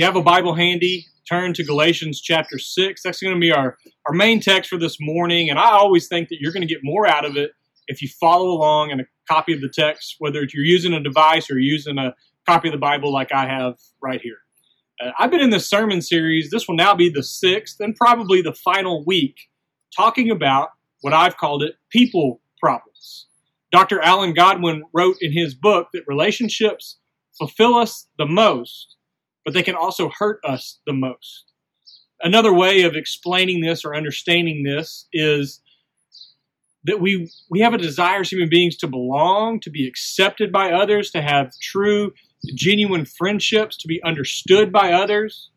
you have a Bible handy, turn to Galatians chapter 6. That's going to be our, our main text for this morning. And I always think that you're going to get more out of it if you follow along in a copy of the text, whether you're using a device or using a copy of the Bible like I have right here. Uh, I've been in this sermon series. This will now be the sixth and probably the final week talking about what I've called it people problems. Dr. Alan Godwin wrote in his book that relationships fulfill us the most, but they can also hurt us the most. Another way of explaining this or understanding this is that we we have a desire as human beings to belong, to be accepted by others, to have true, genuine friendships, to be understood by others.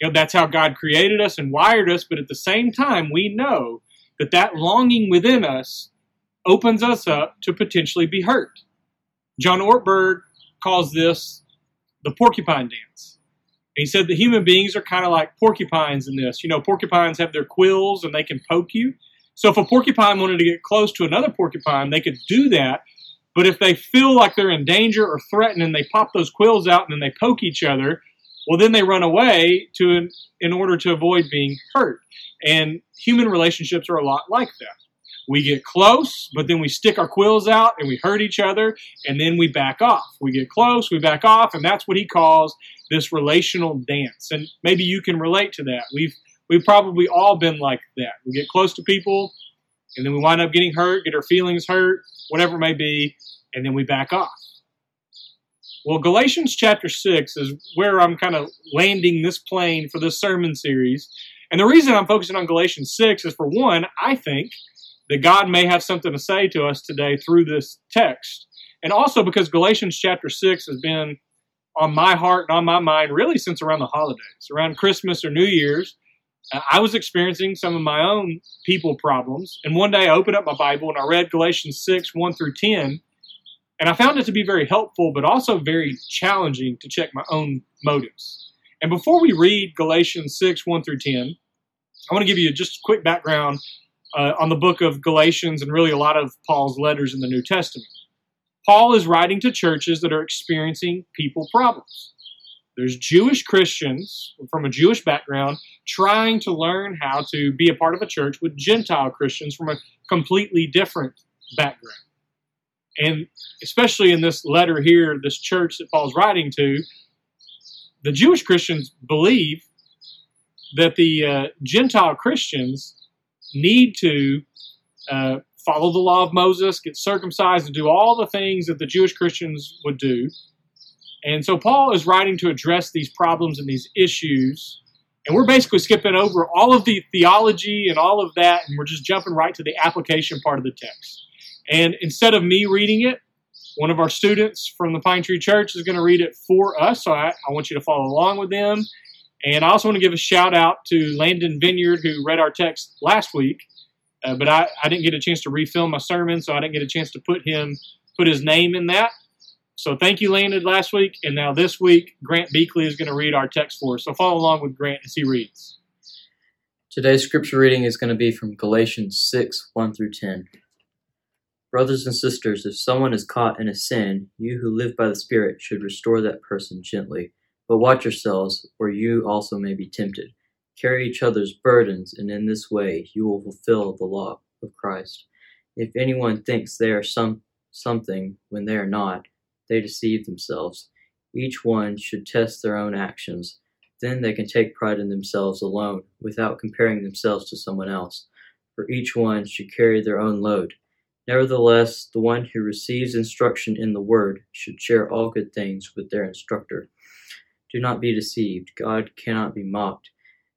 You know, that's how God created us and wired us, but at the same time, we know that that longing within us opens us up to potentially be hurt. John Ortberg calls this the porcupine dance. He said that human beings are kind of like porcupines in this. You know, porcupines have their quills and they can poke you. So if a porcupine wanted to get close to another porcupine, they could do that. But if they feel like they're in danger or threatened and they pop those quills out and then they poke each other, well, then they run away to in order to avoid being hurt. And human relationships are a lot like that. We get close, but then we stick our quills out and we hurt each other, and then we back off. We get close, we back off, and that's what he calls this relational dance. And maybe you can relate to that. We've we've probably all been like that. We get close to people, and then we wind up getting hurt, get our feelings hurt, whatever it may be, and then we back off. Well, Galatians chapter 6 is where I'm kind of landing this plane for this sermon series. And the reason I'm focusing on Galatians 6 is for one, I think that God may have something to say to us today through this text. And also because Galatians chapter 6 has been on my heart and on my mind really since around the holidays, around Christmas or New Year's. Uh, I was experiencing some of my own people problems. And one day I opened up my Bible and I read Galatians 6, 1 through 10. And I found it to be very helpful, but also very challenging to check my own motives. And before we read Galatians 6, 1 through 10, I want to give you just a quick background uh, on the book of Galatians and really a lot of Paul's letters in the New Testament. Paul is writing to churches that are experiencing people problems. There's Jewish Christians from a Jewish background trying to learn how to be a part of a church with Gentile Christians from a completely different background. And especially in this letter here, this church that Paul's writing to, the Jewish Christians believe that the uh, Gentile Christians need to uh, follow the law of Moses, get circumcised, and do all the things that the Jewish Christians would do. And so Paul is writing to address these problems and these issues. And we're basically skipping over all of the theology and all of that, and we're just jumping right to the application part of the text. And instead of me reading it, one of our students from the Pine Tree Church is going to read it for us. So I, I want you to follow along with them. And I also want to give a shout out to Landon Vineyard, who read our text last week. Uh, but I, I didn't get a chance to refilm my sermon, so I didn't get a chance to put him put his name in that. So thank you, Landon, last week. And now this week, Grant Beakley is going to read our text for us. So follow along with Grant as he reads. Today's scripture reading is going to be from Galatians 6 1 through 10. Brothers and sisters, if someone is caught in a sin, you who live by the Spirit should restore that person gently. But watch yourselves, or you also may be tempted. Carry each other's burdens, and in this way you will fulfill the law of Christ. If anyone thinks they are some something when they are not, they deceive themselves. Each one should test their own actions. Then they can take pride in themselves alone, without comparing themselves to someone else. For each one should carry their own load. Nevertheless, the one who receives instruction in the word should share all good things with their instructor. Do not be deceived. God cannot be mocked.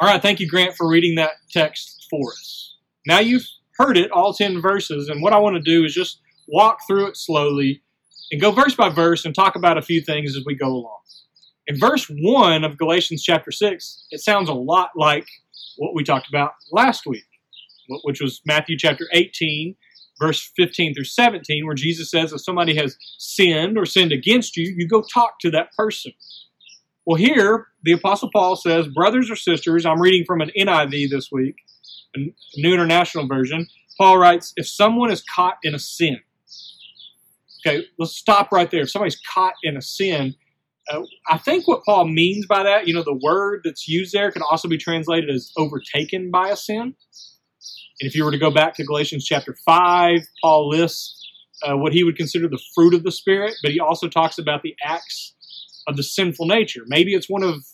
All right, thank you, Grant, for reading that text for us. Now you've heard it, all 10 verses, and what I want to do is just walk through it slowly and go verse by verse and talk about a few things as we go along. In verse 1 of Galatians chapter 6, it sounds a lot like what we talked about last week, which was Matthew chapter 18, verse 15 through 17, where Jesus says if somebody has sinned or sinned against you, you go talk to that person. Well, here, the Apostle Paul says, Brothers or sisters, I'm reading from an NIV this week, a New International Version. Paul writes, If someone is caught in a sin, okay, let's stop right there. If somebody's caught in a sin, uh, I think what Paul means by that, you know, the word that's used there can also be translated as overtaken by a sin. And if you were to go back to Galatians chapter 5, Paul lists uh, what he would consider the fruit of the Spirit, but he also talks about the acts of the sinful nature. Maybe it's one of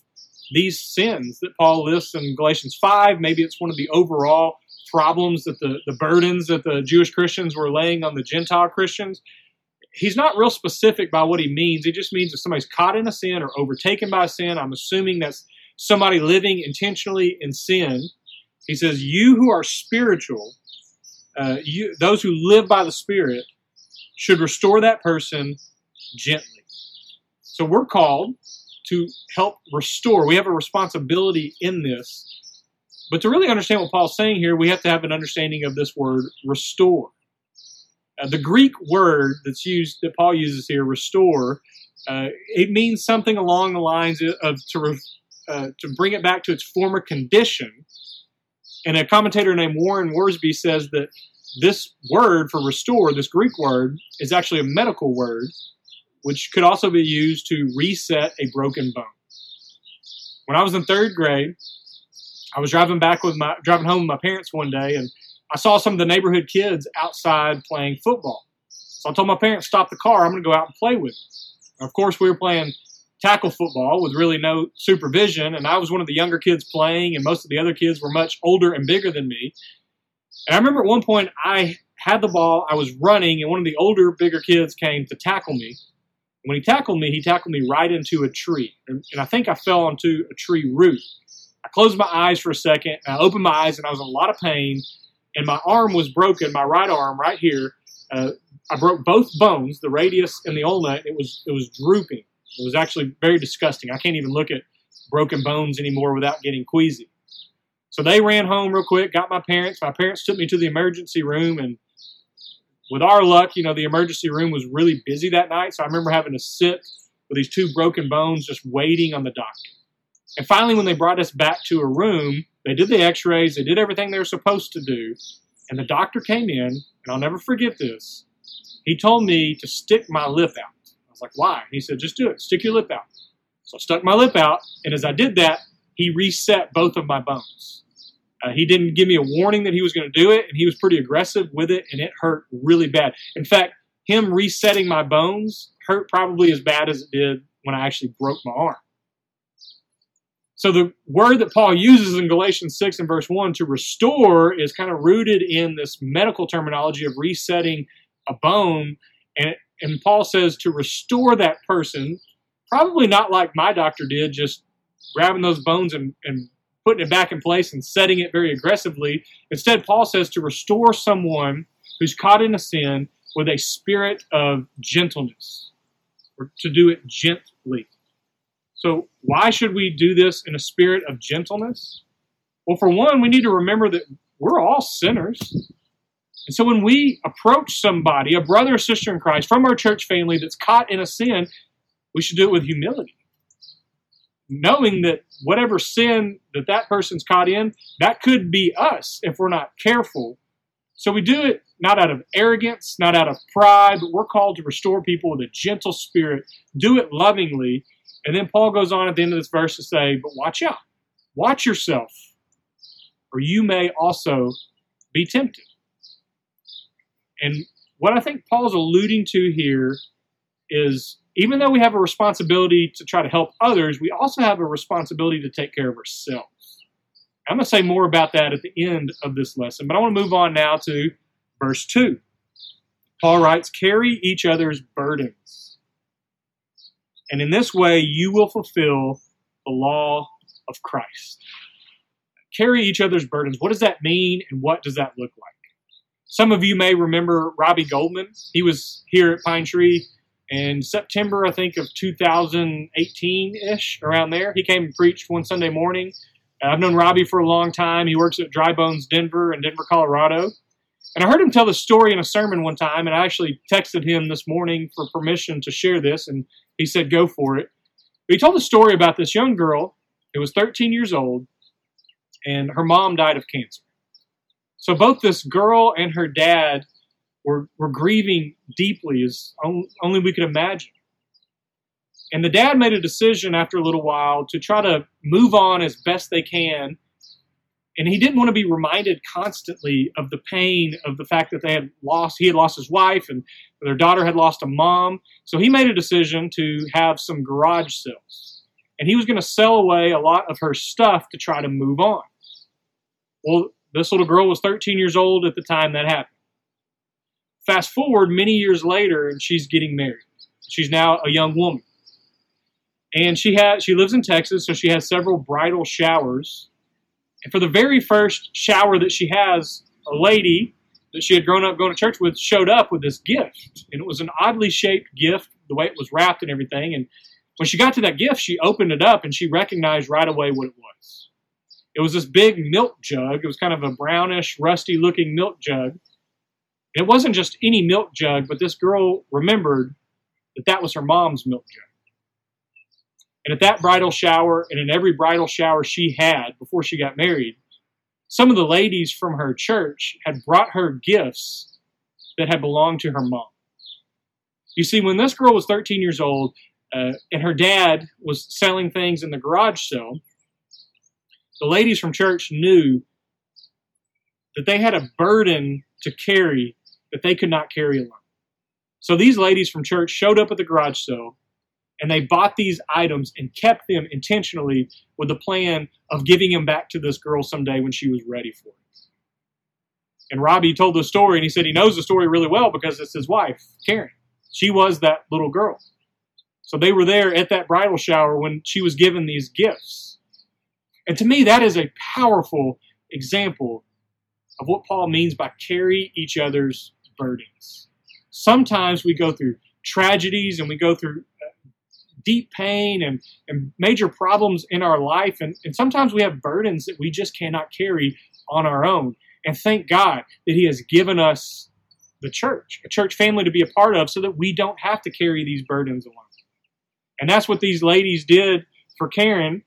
these sins that Paul lists in Galatians 5. Maybe it's one of the overall problems that the, the burdens that the Jewish Christians were laying on the Gentile Christians. He's not real specific by what he means. He just means if somebody's caught in a sin or overtaken by sin, I'm assuming that's somebody living intentionally in sin. He says, You who are spiritual, uh, you, those who live by the Spirit, should restore that person gently. So we're called to help restore. We have a responsibility in this. But to really understand what Paul's saying here, we have to have an understanding of this word restore. Uh, the Greek word that's used that Paul uses here, restore, uh, it means something along the lines of to uh, to bring it back to its former condition. And a commentator named Warren Wiersbe says that this word for restore, this Greek word, is actually a medical word which could also be used to reset a broken bone. When I was in third grade, I was driving back with my driving home with my parents one day, and I saw some of the neighborhood kids outside playing football. So I told my parents, "Stop the car. I'm going to go out and play with them." of course, we were playing tackle football with really no supervision, and I was one of the younger kids playing, and most of the other kids were much older and bigger than me. And I remember at one point I had the ball, I was running, and one of the older, bigger kids came to tackle me. When he tackled me, he tackled me right into a tree. And, and I think I fell onto a tree root. I closed my eyes for a second, I opened my eyes, and I was in a lot of pain. And my arm was broken, my right arm right here. Uh, I broke both bones, the radius and the ulna. It was it was drooping. It was actually very disgusting. I can't even look at broken bones anymore without getting queasy. So they ran home real quick, got my parents. My parents took me to the emergency room, and with our luck, you know, the emergency room was really busy that night. So I remember having to sit with these two broken bones just waiting on the doctor. And finally, when they brought us back to a room, they did the x rays, they did everything they were supposed to do. And the doctor came in, and I'll never forget this. He told me to stick my lip out. I was like, why? He said, just do it, stick your lip out. So I stuck my lip out, and as I did that, he reset both of my bones. Uh, he didn't give me a warning that he was going to do it, and he was pretty aggressive with it, and it hurt really bad. In fact, him resetting my bones hurt probably as bad as it did when I actually broke my arm. So the word that Paul uses in Galatians 6 and verse 1 to restore is kind of rooted in this medical terminology of resetting a bone. And, and Paul says to restore that person, probably not like my doctor did, just grabbing those bones and, and putting it back in place and setting it very aggressively. Instead, Paul says to restore someone who's caught in a sin with a spirit of gentleness, or to do it gently. So, why should we do this in a spirit of gentleness? Well, for one, we need to remember that we're all sinners. And so, when we approach somebody, a brother or sister in Christ from our church family that's caught in a sin, we should do it with humility knowing that whatever sin that that person's caught in, that could be us if we're not careful. So we do it not out of arrogance, not out of pride, but we're called to restore people with a gentle spirit, do it lovingly. And then Paul goes on at the end of this verse to say, But watch out, watch yourself, or you may also be tempted. And what I think Paul's alluding to here is even though we have a responsibility to try to help others, we also have a responsibility to take care of ourselves. I'm going to say more about that at the end of this lesson, but I want to move on now to verse 2. Paul writes, Carry each other's burdens. And in this way, you will fulfill the law of Christ. Carry each other's burdens. What does that mean, and what does that look like? Some of you may remember Robbie Goldman. He was here at Pine Tree in September, I think, of 2018 ish, around there. He came and preached one Sunday morning. I've known Robbie for a long time. He works at Dry Bones Denver in Denver, Colorado. And I heard him tell the story in a sermon one time, and I actually texted him this morning for permission to share this, and he said, go for it. But he told a story about this young girl who was 13 years old, and her mom died of cancer. So both this girl and her dad were, were grieving deeply, as only we could imagine. And the dad made a decision after a little while to try to move on as best they can. And he didn't want to be reminded constantly of the pain of the fact that they had lost, he had lost his wife and their daughter had lost a mom. So he made a decision to have some garage sales. And he was going to sell away a lot of her stuff to try to move on. Well, this little girl was 13 years old at the time that happened. Fast forward many years later, and she's getting married. She's now a young woman. And she has she lives in Texas, so she has several bridal showers. And for the very first shower that she has, a lady that she had grown up going to church with showed up with this gift. And it was an oddly shaped gift, the way it was wrapped and everything. And when she got to that gift, she opened it up and she recognized right away what it was. It was this big milk jug. It was kind of a brownish, rusty looking milk jug. It wasn't just any milk jug, but this girl remembered that that was her mom's milk jug. And at that bridal shower, and in every bridal shower she had before she got married, some of the ladies from her church had brought her gifts that had belonged to her mom. You see, when this girl was 13 years old uh, and her dad was selling things in the garage sale, the ladies from church knew that they had a burden to carry that they could not carry alone. So these ladies from church showed up at the garage sale and they bought these items and kept them intentionally with the plan of giving them back to this girl someday when she was ready for it. And Robbie told the story and he said he knows the story really well because it's his wife, Karen. She was that little girl. So they were there at that bridal shower when she was given these gifts. And to me, that is a powerful example of what Paul means by carry each other's burdens. Sometimes we go through tragedies and we go through uh, deep pain and, and major problems in our life. And, and sometimes we have burdens that we just cannot carry on our own. And thank God that He has given us the church, a church family to be a part of, so that we don't have to carry these burdens alone. And that's what these ladies did for Karen,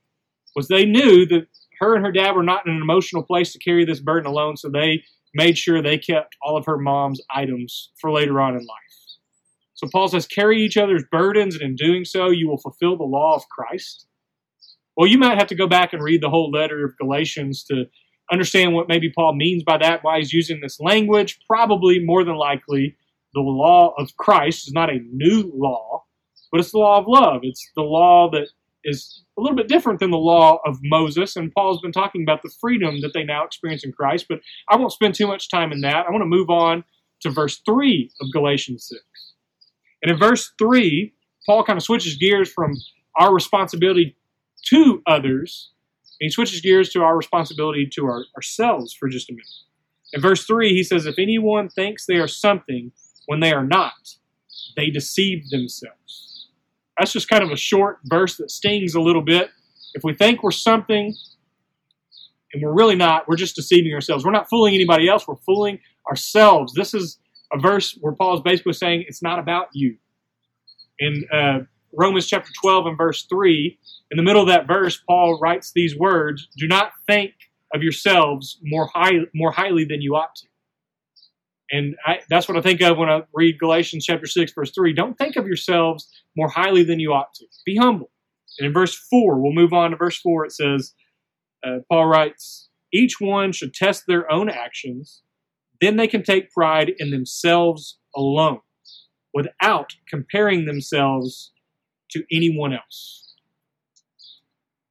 was they knew that her and her dad were not in an emotional place to carry this burden alone, so they made sure they kept all of her mom's items for later on in life. So Paul says, carry each other's burdens, and in doing so, you will fulfill the law of Christ. Well, you might have to go back and read the whole letter of Galatians to understand what maybe Paul means by that, why he's using this language. Probably, more than likely, the law of Christ is not a new law, but it's the law of love. It's the law that is a little bit different than the law of Moses. And Paul's been talking about the freedom that they now experience in Christ, but I won't spend too much time in that. I want to move on to verse 3 of Galatians 6. And in verse 3, Paul kind of switches gears from our responsibility to others, and he switches gears to our responsibility to our, ourselves for just a minute. In verse 3, he says, If anyone thinks they are something when they are not, they deceive themselves. That's just kind of a short verse that stings a little bit. If we think we're something and we're really not, we're just deceiving ourselves. We're not fooling anybody else, we're fooling ourselves. This is a verse where Paul is basically saying it's not about you. In uh, Romans chapter 12 and verse 3, in the middle of that verse, Paul writes these words Do not think of yourselves more, high, more highly than you ought to. And I, that's what I think of when I read Galatians chapter 6, verse 3. Don't think of yourselves more highly than you ought to. Be humble. And in verse 4, we'll move on to verse 4, it says, uh, Paul writes, Each one should test their own actions, then they can take pride in themselves alone, without comparing themselves to anyone else.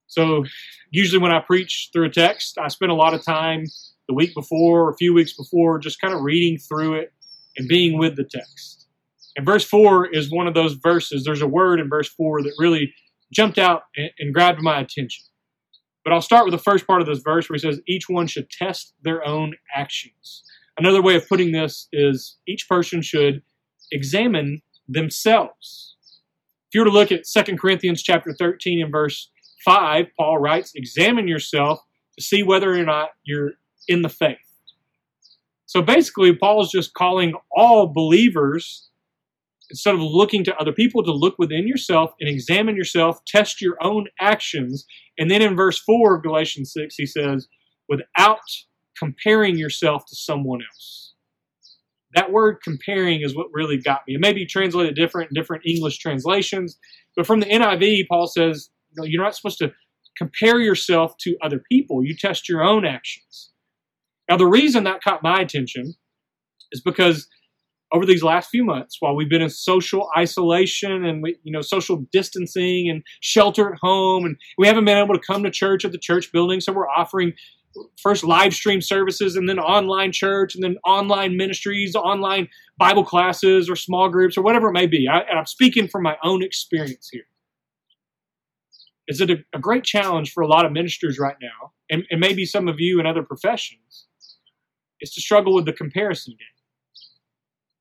So, usually when I preach through a text, I spend a lot of time the week before, or a few weeks before, just kind of reading through it and being with the text. And verse 4 is one of those verses. There's a word in verse 4 that really jumped out and, and grabbed my attention. But I'll start with the first part of this verse where he says, Each one should test their own actions. Another way of putting this is each person should examine themselves. If you were to look at 2 Corinthians chapter 13 and verse 5, Paul writes, Examine yourself to see whether or not you're in the faith. So basically, Paul is just calling all believers, instead of looking to other people, to look within yourself and examine yourself, test your own actions. And then in verse 4 of Galatians 6, he says, without comparing yourself to someone else. That word comparing is what really got me. It may be translated different in different English translations, but from the NIV, Paul says, you know, you're not supposed to compare yourself to other people. You test your own actions. Now, the reason that caught my attention is because over these last few months, while we've been in social isolation and we, you know social distancing and shelter at home, and we haven't been able to come to church at the church building, so we're offering first live stream services and then online church and then online ministries, online Bible classes or small groups or whatever it may be. I, and I'm speaking from my own experience here. Is it a, a great challenge for a lot of ministers right now, and, and maybe some of you in other professions, is to struggle with the comparison game.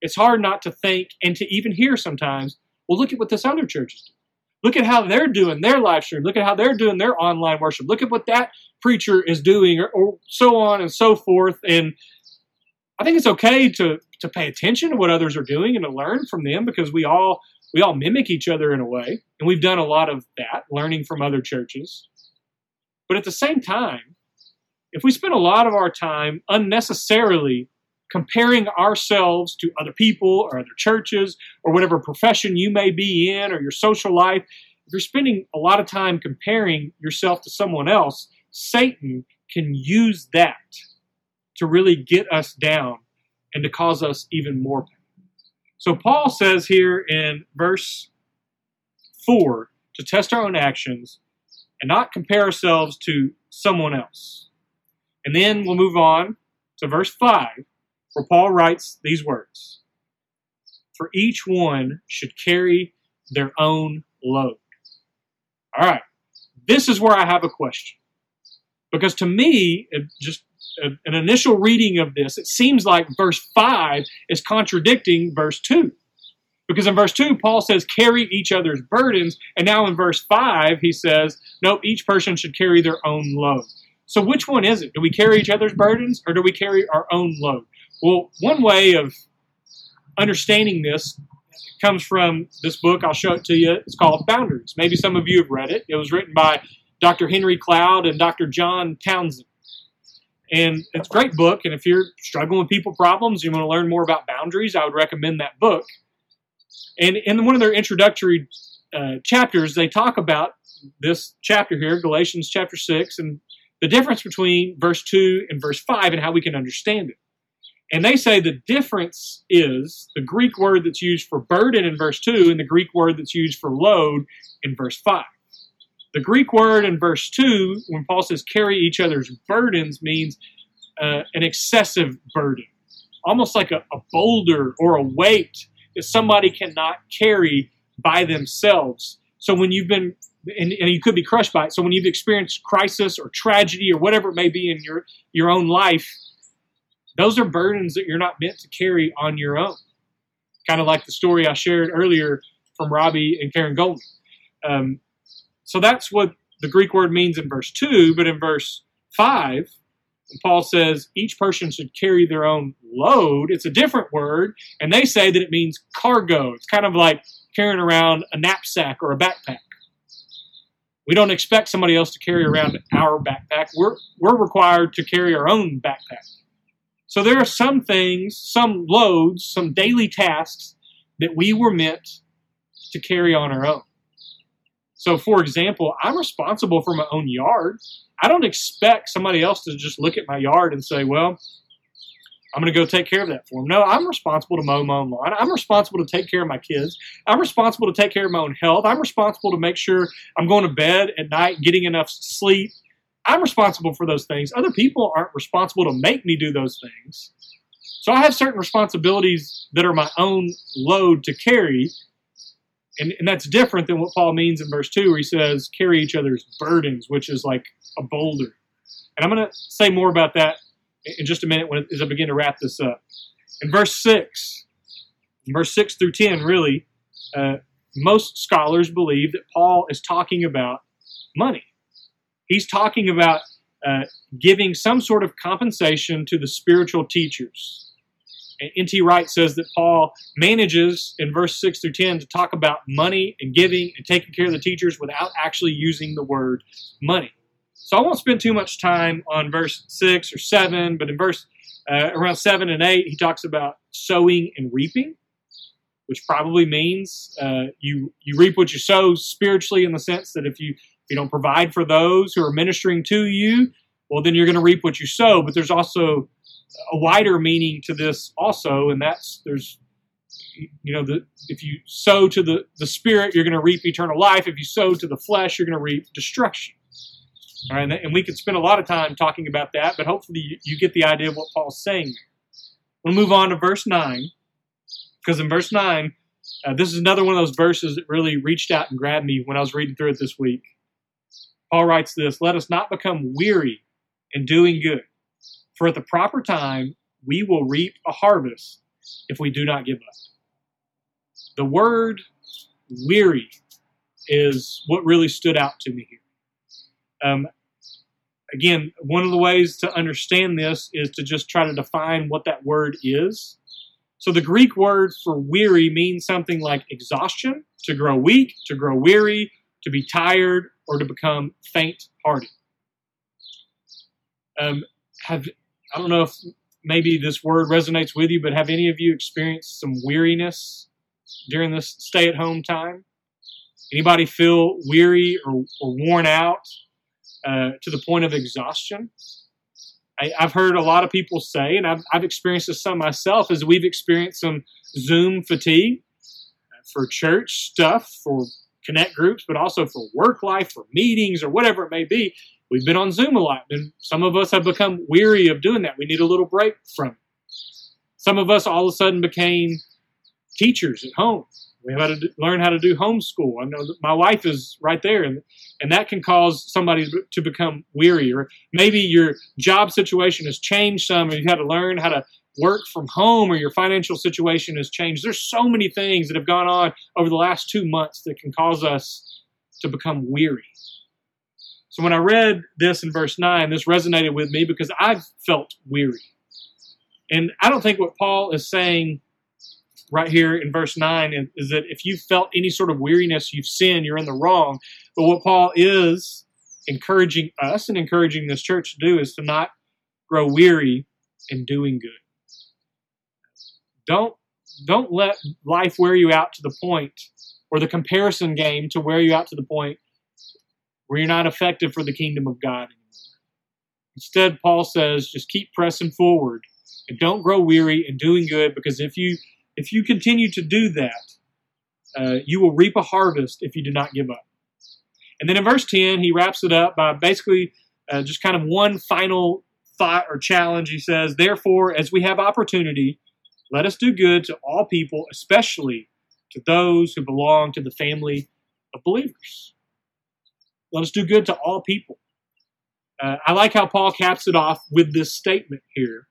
It's hard not to think and to even hear sometimes, well, look at what this other church is doing. Look at how they're doing their live stream. Look at how they're doing their online worship. Look at what that preacher is doing, or, or so on and so forth. And I think it's okay to to pay attention to what others are doing and to learn from them because we all we all mimic each other in a way, and we've done a lot of that, learning from other churches. But at the same time, if we spend a lot of our time unnecessarily comparing ourselves to other people or other churches or whatever profession you may be in or your social life, if you're spending a lot of time comparing yourself to someone else, Satan can use that to really get us down and to cause us even more pain. So Paul says here in verse 4 to test our own actions and not compare ourselves to someone else. And then we'll move on to verse 5 where Paul writes these words For each one should carry their own load. All right, this is where I have a question. Because to me, just an initial reading of this, it seems like verse 5 is contradicting verse 2. Because in verse 2, Paul says, carry each other's burdens. And now in verse 5, he says, nope, each person should carry their own load. So which one is it? Do we carry each other's burdens or do we carry our own load? Well, one way of understanding this comes from this book. I'll show it to you. It's called Boundaries. Maybe some of you have read it. It was written by Dr. Henry Cloud and Dr. John Townsend. And it's a great book. And if you're struggling with people problems, you want to learn more about boundaries, I would recommend that book. And in one of their introductory uh, chapters, they talk about this chapter here, Galatians chapter 6, and the difference between verse 2 and verse 5 and how we can understand it. And they say the difference is the Greek word that's used for burden in verse 2 and the Greek word that's used for load in verse 5. The Greek word in verse 2, when Paul says carry each other's burdens, means uh, an excessive burden, almost like a, a boulder or a weight that somebody cannot carry by themselves. So when you've been, and, and you could be crushed by it, so when you've experienced crisis or tragedy or whatever it may be in your, your own life, those are burdens that you're not meant to carry on your own. Kind of like the story I shared earlier from Robbie and Karen Golden. Um, so that's what the Greek word means in verse 2, but in verse 5, Paul says each person should carry their own load. It's a different word, and they say that it means cargo. It's kind of like carrying around a knapsack or a backpack. We don't expect somebody else to carry around our backpack. We're, we're required to carry our own backpack. So there are some things, some loads, some daily tasks that we were meant to carry on our own. So, for example, I'm responsible for my own yard. I don't expect somebody else to just look at my yard and say, well, I'm going to go take care of that for them. No, I'm responsible to mow my own lawn. I'm responsible to take care of my kids. I'm responsible to take care of my own health. I'm responsible to make sure I'm going to bed at night, getting enough sleep, I'm responsible for those things. Other people aren't responsible to make me do those things. So I have certain responsibilities that are my own load to carry. And, and that's different than what Paul means in verse 2, where he says, carry each other's burdens, which is like a boulder. And I'm going to say more about that in just a minute when, as I begin to wrap this up. In verse 6, in verse 6 through 10, really, uh, most scholars believe that Paul is talking about money. He's talking about uh, giving some sort of compensation to the spiritual teachers. N.T. Wright says that Paul manages in verse 6 through 10 to talk about money and giving and taking care of the teachers without actually using the word money. So I won't spend too much time on verse 6 or 7, but in verse uh, around 7 and 8, he talks about sowing and reaping, which probably means uh, you, you reap what you sow spiritually in the sense that if you, if you don't provide for those who are ministering to you, well, then you're going to reap what you sow. But there's also a wider meaning to this also, and that's there's you know the if you sow to the the spirit, you're going to reap eternal life. If you sow to the flesh, you're going to reap destruction. All right, and we could spend a lot of time talking about that, but hopefully you, you get the idea of what Paul's saying. We'll move on to verse nine, because in verse nine, uh, this is another one of those verses that really reached out and grabbed me when I was reading through it this week. Paul writes this: "Let us not become weary in doing good." For at the proper time, we will reap a harvest if we do not give up. The word weary is what really stood out to me here. Um, again, one of the ways to understand this is to just try to define what that word is. So the Greek word for weary means something like exhaustion, to grow weak, to grow weary, to be tired, or to become faint hearted. Um, have I don't know if maybe this word resonates with you, but have any of you experienced some weariness during this stay at home time? Anybody feel weary or, or worn out uh, to the point of exhaustion? I, have heard a lot of people say, and I've, I've experienced this some myself, is we've experienced some Zoom fatigue for church stuff, for connect groups, but also for work life, for meetings, or whatever it may be. We've been on Zoom a lot, and some of us have become weary of doing that. We need a little break from it. Some of us all of a sudden became teachers at home. We had to learn how to do homeschool. I know my wife is right there, and, and that can cause somebody to become weary. Or maybe your job situation has changed some, and you've had to learn how to work from home, or your financial situation has changed. There's so many things that have gone on over the last two months that can cause us to become weary. So when I read this in verse 9, this resonated with me because I've felt weary. And I don't think what Paul is saying right here in verse 9 is that if you felt any sort of weariness, you've sinned, you're in the wrong. But what Paul is encouraging us and encouraging this church to do is to not grow weary in doing good. Don't don't let life wear you out to the point or the comparison game to wear you out to the point where you're not effective for the kingdom of God. Instead, Paul says, just keep pressing forward and don't grow weary in doing good because if you if you continue to do that, uh, you will reap a harvest if you do not give up. And then in verse 10, he wraps it up by basically uh, just kind of one final thought or challenge. He says, Therefore, as we have opportunity, let us do good to all people, especially to those who belong to the family of believers. Let us do good to all people. Uh, I like how Paul caps it off with this statement here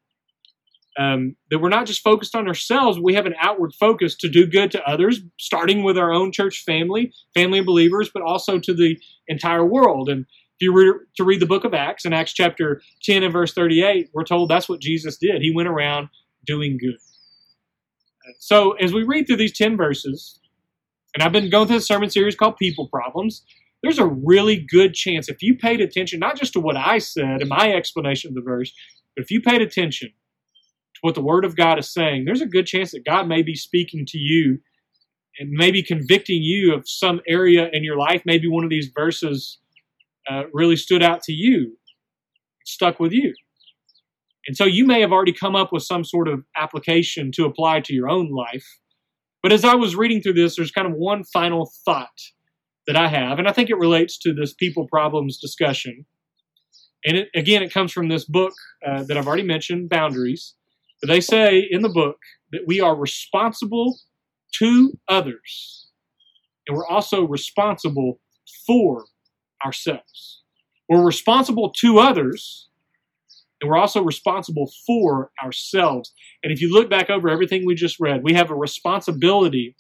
um, that we're not just focused on ourselves, we have an outward focus to do good to others, starting with our own church family, family of believers, but also to the entire world. And if you were to read the book of Acts, in Acts chapter 10 and verse 38, we're told that's what Jesus did. He went around doing good. So as we read through these 10 verses, and I've been going through a sermon series called People Problems, there's a really good chance if you paid attention, not just to what I said in my explanation of the verse, but if you paid attention to what the Word of God is saying, there's a good chance that God may be speaking to you and maybe convicting you of some area in your life. Maybe one of these verses uh, really stood out to you, stuck with you. And so you may have already come up with some sort of application to apply to your own life. But as I was reading through this, there's kind of one final thought that I have, and I think it relates to this people problems discussion. And it, again, it comes from this book uh, that I've already mentioned, Boundaries. But they say in the book that we are responsible to others, and we're also responsible for ourselves. We're responsible to others, and we're also responsible for ourselves. And if you look back over everything we just read, we have a responsibility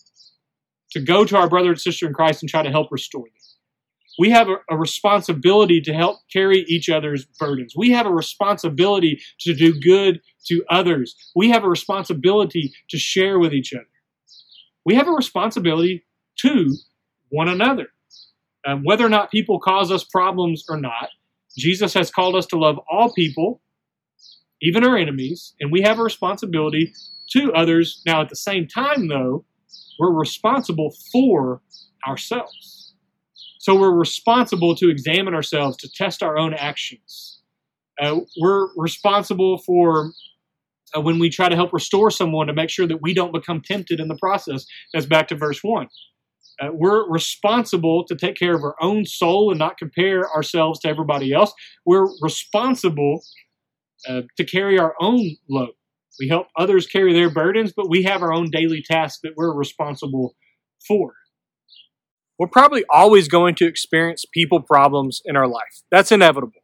to go to our brother and sister in Christ and try to help restore them. We have a, a, responsibility to help carry each other's burdens. We have a responsibility to do good to others. We have a responsibility to share with each other. We have a responsibility to one another. Um, whether or not people cause us problems or not, Jesus has called us to love all people, even our enemies, and we have a responsibility to others. Now, at the same time, though, we're responsible for ourselves. So we're responsible to examine ourselves, to test our own actions. Uh, we're responsible for uh, when we try to help restore someone to make sure that we don't become tempted in the process. That's back to verse 1. Uh, we're responsible to take care of our own soul and not compare ourselves to everybody else. We're responsible uh, to carry our own load. We help others carry their burdens, but we have our own daily tasks that we're responsible for. We're probably always going to experience people problems in our life. That's inevitable.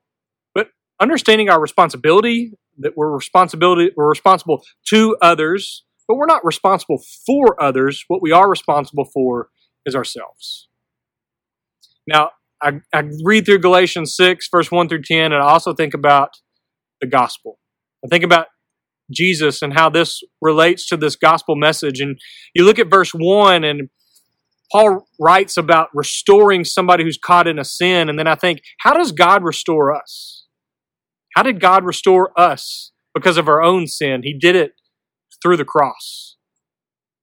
But understanding our responsibility, that we're responsibility we're responsible to others, but we're not responsible for others. What we are responsible for is ourselves. Now, I, I read through Galatians 6, verse 1 through 10, and I also think about the gospel. I think about Jesus and how this relates to this gospel message. And you look at verse 1, and Paul writes about restoring somebody who's caught in a sin. And then I think, how does God restore us? How did God restore us because of our own sin? He did it through the cross.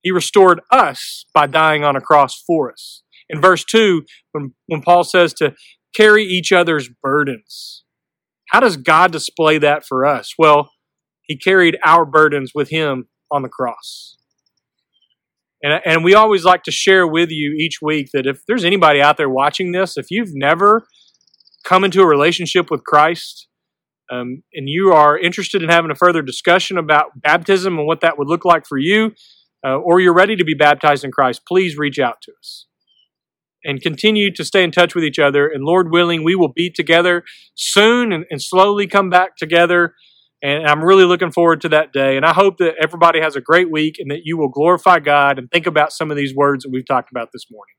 He restored us by dying on a cross for us. In verse 2, when, when Paul says to carry each other's burdens, how does God display that for us? Well, he carried our burdens with him on the cross. And, and we always like to share with you each week that if there's anybody out there watching this, if you've never come into a relationship with Christ, um, and you are interested in having a further discussion about baptism and what that would look like for you, uh, or you're ready to be baptized in Christ, please reach out to us and continue to stay in touch with each other. And Lord willing, we will be together soon and, and slowly come back together and I'm really looking forward to that day. And I hope that everybody has a great week and that you will glorify God and think about some of these words that we've talked about this morning.